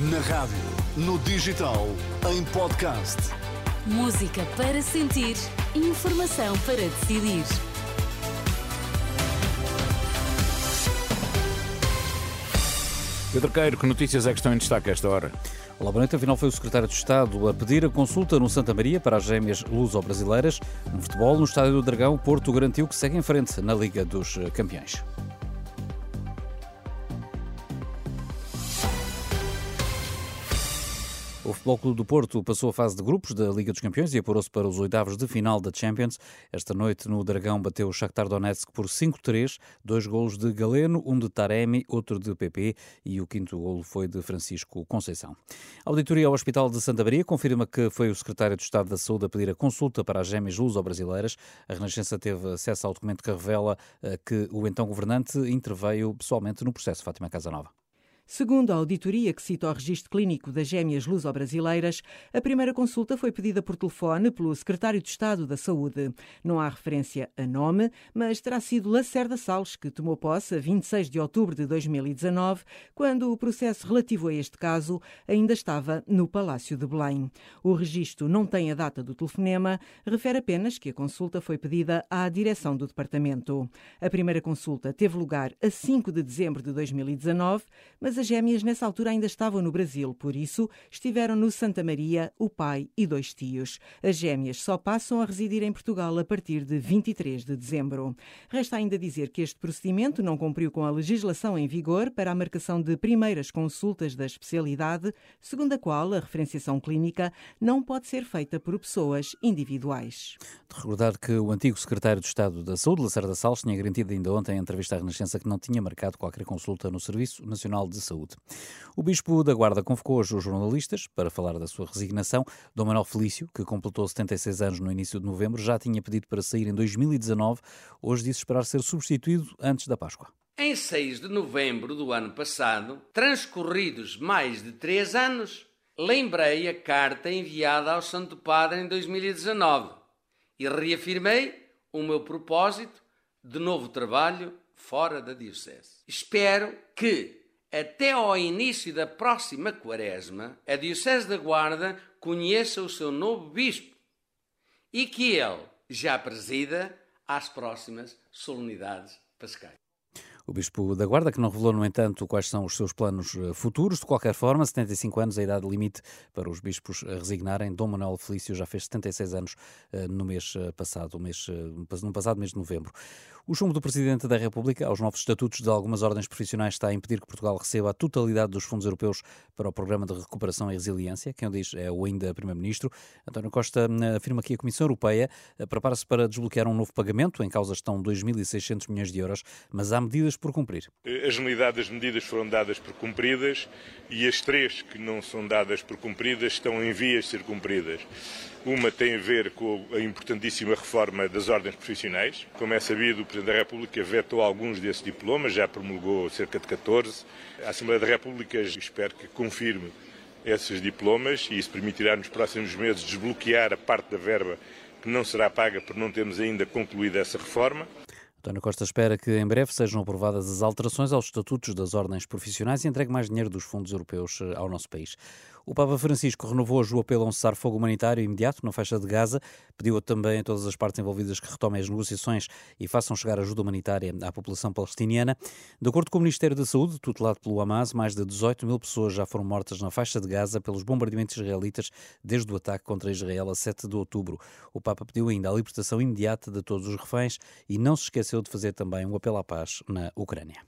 Na rádio, no digital, em podcast. Música para sentir, informação para decidir. Pedro Queiro, que notícias é que estão em destaque a esta hora? Olá, boa noite. Afinal, foi o secretário de Estado a pedir a consulta no Santa Maria para as gêmeas luso-brasileiras. No futebol, no Estádio do Dragão, Porto garantiu que segue em frente na Liga dos Campeões. O Futebol Clube do Porto passou a fase de grupos da Liga dos Campeões e apurou-se para os oitavos de final da Champions. Esta noite no Dragão bateu o Shakhtar Donetsk por 5-3, dois golos de Galeno, um de Taremi, outro de PP e o quinto golo foi de Francisco Conceição. A auditoria ao Hospital de Santa Maria confirma que foi o secretário de Estado da Saúde a pedir a consulta para as gêmeas luso-brasileiras. A Renascença teve acesso ao documento que revela eh, que o então governante interveio pessoalmente no processo Fátima Casanova. Segundo a auditoria que cita o registro clínico das gêmeas luso-brasileiras, a primeira consulta foi pedida por telefone pelo secretário de Estado da Saúde. Não há referência a nome, mas terá sido Lacerda Salles que tomou posse a 26 de outubro de 2019, quando o processo relativo a este caso ainda estava no Palácio de Belém. O registro não tem a data do telefonema, refere apenas que a consulta foi pedida à direção do departamento. A primeira consulta teve lugar a 5 de dezembro de 2019, mas as gêmeas nessa altura ainda estavam no Brasil, por isso estiveram no Santa Maria o pai e dois tios. As gêmeas só passam a residir em Portugal a partir de 23 de dezembro. Resta ainda dizer que este procedimento não cumpriu com a legislação em vigor para a marcação de primeiras consultas da especialidade, segundo a qual a referenciação clínica não pode ser feita por pessoas individuais. De recordar que o antigo secretário de Estado da Saúde, Lacerda Salles, tinha garantido ainda ontem em entrevista à Renascença que não tinha marcado qualquer consulta no Serviço Nacional de Saúde. O Bispo da Guarda convocou hoje os jornalistas para falar da sua resignação. Dom Manuel Felício, que completou 76 anos no início de novembro, já tinha pedido para sair em 2019. Hoje disse esperar ser substituído antes da Páscoa. Em 6 de novembro do ano passado, transcorridos mais de três anos, lembrei a carta enviada ao Santo Padre em 2019 e reafirmei o meu propósito de novo trabalho fora da Diocese. Espero que até ao início da próxima quaresma, a Diocese da Guarda conheça o seu novo bispo e que ele já presida às próximas solenidades pascais. O Bispo da Guarda, que não revelou, no entanto, quais são os seus planos eh, futuros. De qualquer forma, 75 anos, a idade limite para os bispos resignarem. Dom Manuel Felício já fez 76 anos eh, no mês eh, passado, mês, no passado mês de novembro. O chumbo do Presidente da República aos novos estatutos de algumas ordens profissionais está a impedir que Portugal receba a totalidade dos fundos europeus para o Programa de Recuperação e Resiliência. Quem o diz é o ainda Primeiro-Ministro. António Costa afirma que a Comissão Europeia prepara-se para desbloquear um novo pagamento. Em causa estão 2.600 milhões de euros, mas há medidas por cumprir. A generalidade das medidas foram dadas por cumpridas e as três que não são dadas por cumpridas estão em vias de ser cumpridas. Uma tem a ver com a importantíssima reforma das ordens profissionais. Como é sabido, o Presidente da República vetou alguns desses diplomas, já promulgou cerca de 14. A Assembleia da República espero que confirme esses diplomas e isso permitirá nos próximos meses desbloquear a parte da verba que não será paga por não termos ainda concluído essa reforma. António Costa espera que em breve sejam aprovadas as alterações aos estatutos das ordens profissionais e entregue mais dinheiro dos fundos europeus ao nosso país. O Papa Francisco renovou hoje o apelo a um cessar-fogo humanitário imediato na faixa de Gaza, pediu também a todas as partes envolvidas que retomem as negociações e façam chegar ajuda humanitária à população palestiniana. De acordo com o Ministério da Saúde, tutelado pelo Hamas, mais de 18 mil pessoas já foram mortas na faixa de Gaza pelos bombardeamentos israelitas desde o ataque contra Israel a 7 de outubro. O Papa pediu ainda a libertação imediata de todos os reféns e não se esqueceu de fazer também um apelo à paz na Ucrânia.